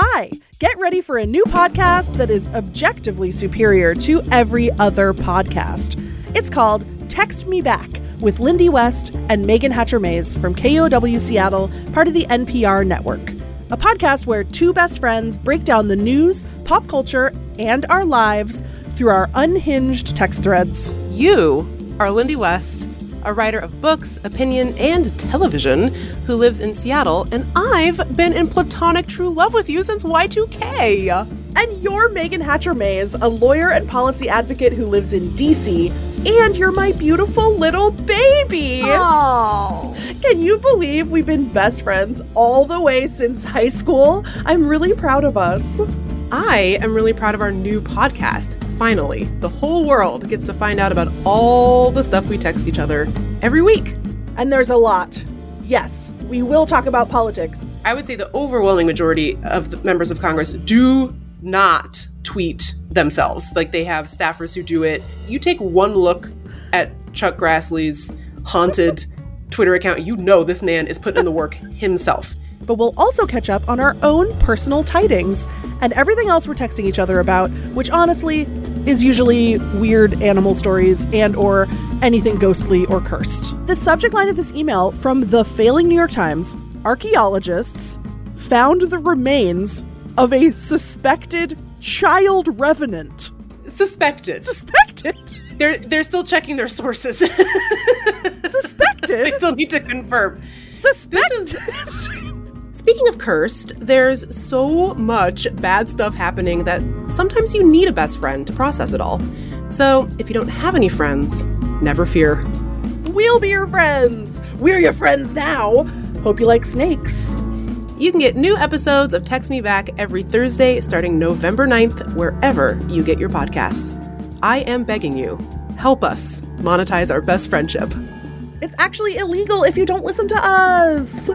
Hi, get ready for a new podcast that is objectively superior to every other podcast. It's called Text Me Back with Lindy West and Meagan Hatcher Mays from KUOW Seattle, part of the NPR network. A podcast where two best friends break down the news, pop culture, and our lives through our unhinged text threads. You are Lindy West, a writer of books, opinion, and television who lives in Seattle, and I've been in platonic true love with you since Y2K. And you're Meagan Hatcher Mays, a lawyer and policy advocate who lives in DC, and you're my beautiful little baby. Oh. Can you believe we've been best friends all the way since high school? I'm really proud of us. I am really proud of our new podcast. Finally, the whole world gets to find out about all the stuff we text each other every week. And there's a lot. Yes, we will talk about politics. I would say the overwhelming majority of the members of Congress do not tweet themselves. Like they have staffers who do it. You take one look at Chuck Grassley's haunted Twitter account, you know this man is putting in the work himself. But we'll also catch up on our own personal tidings and everything else we're texting each other about, which honestly is usually weird animal stories and or anything ghostly or cursed. The subject line of this email from the failing New York Times, archaeologists found the remains of a suspected child revenant. Suspected. Suspected. They're they're still checking their sources. Suspected. they still need to confirm. Suspected. Speaking of cursed, there's so much bad stuff happening that sometimes you need a best friend to process it all. So, if you don't have any friends, never fear. We'll be your friends. We're your friends now. Hope you like snakes. You can get new episodes of Text Me Back every Thursday starting November 9th, wherever you get your podcasts. I am begging you, help us monetize our best friendship. It's actually illegal if you don't listen to us.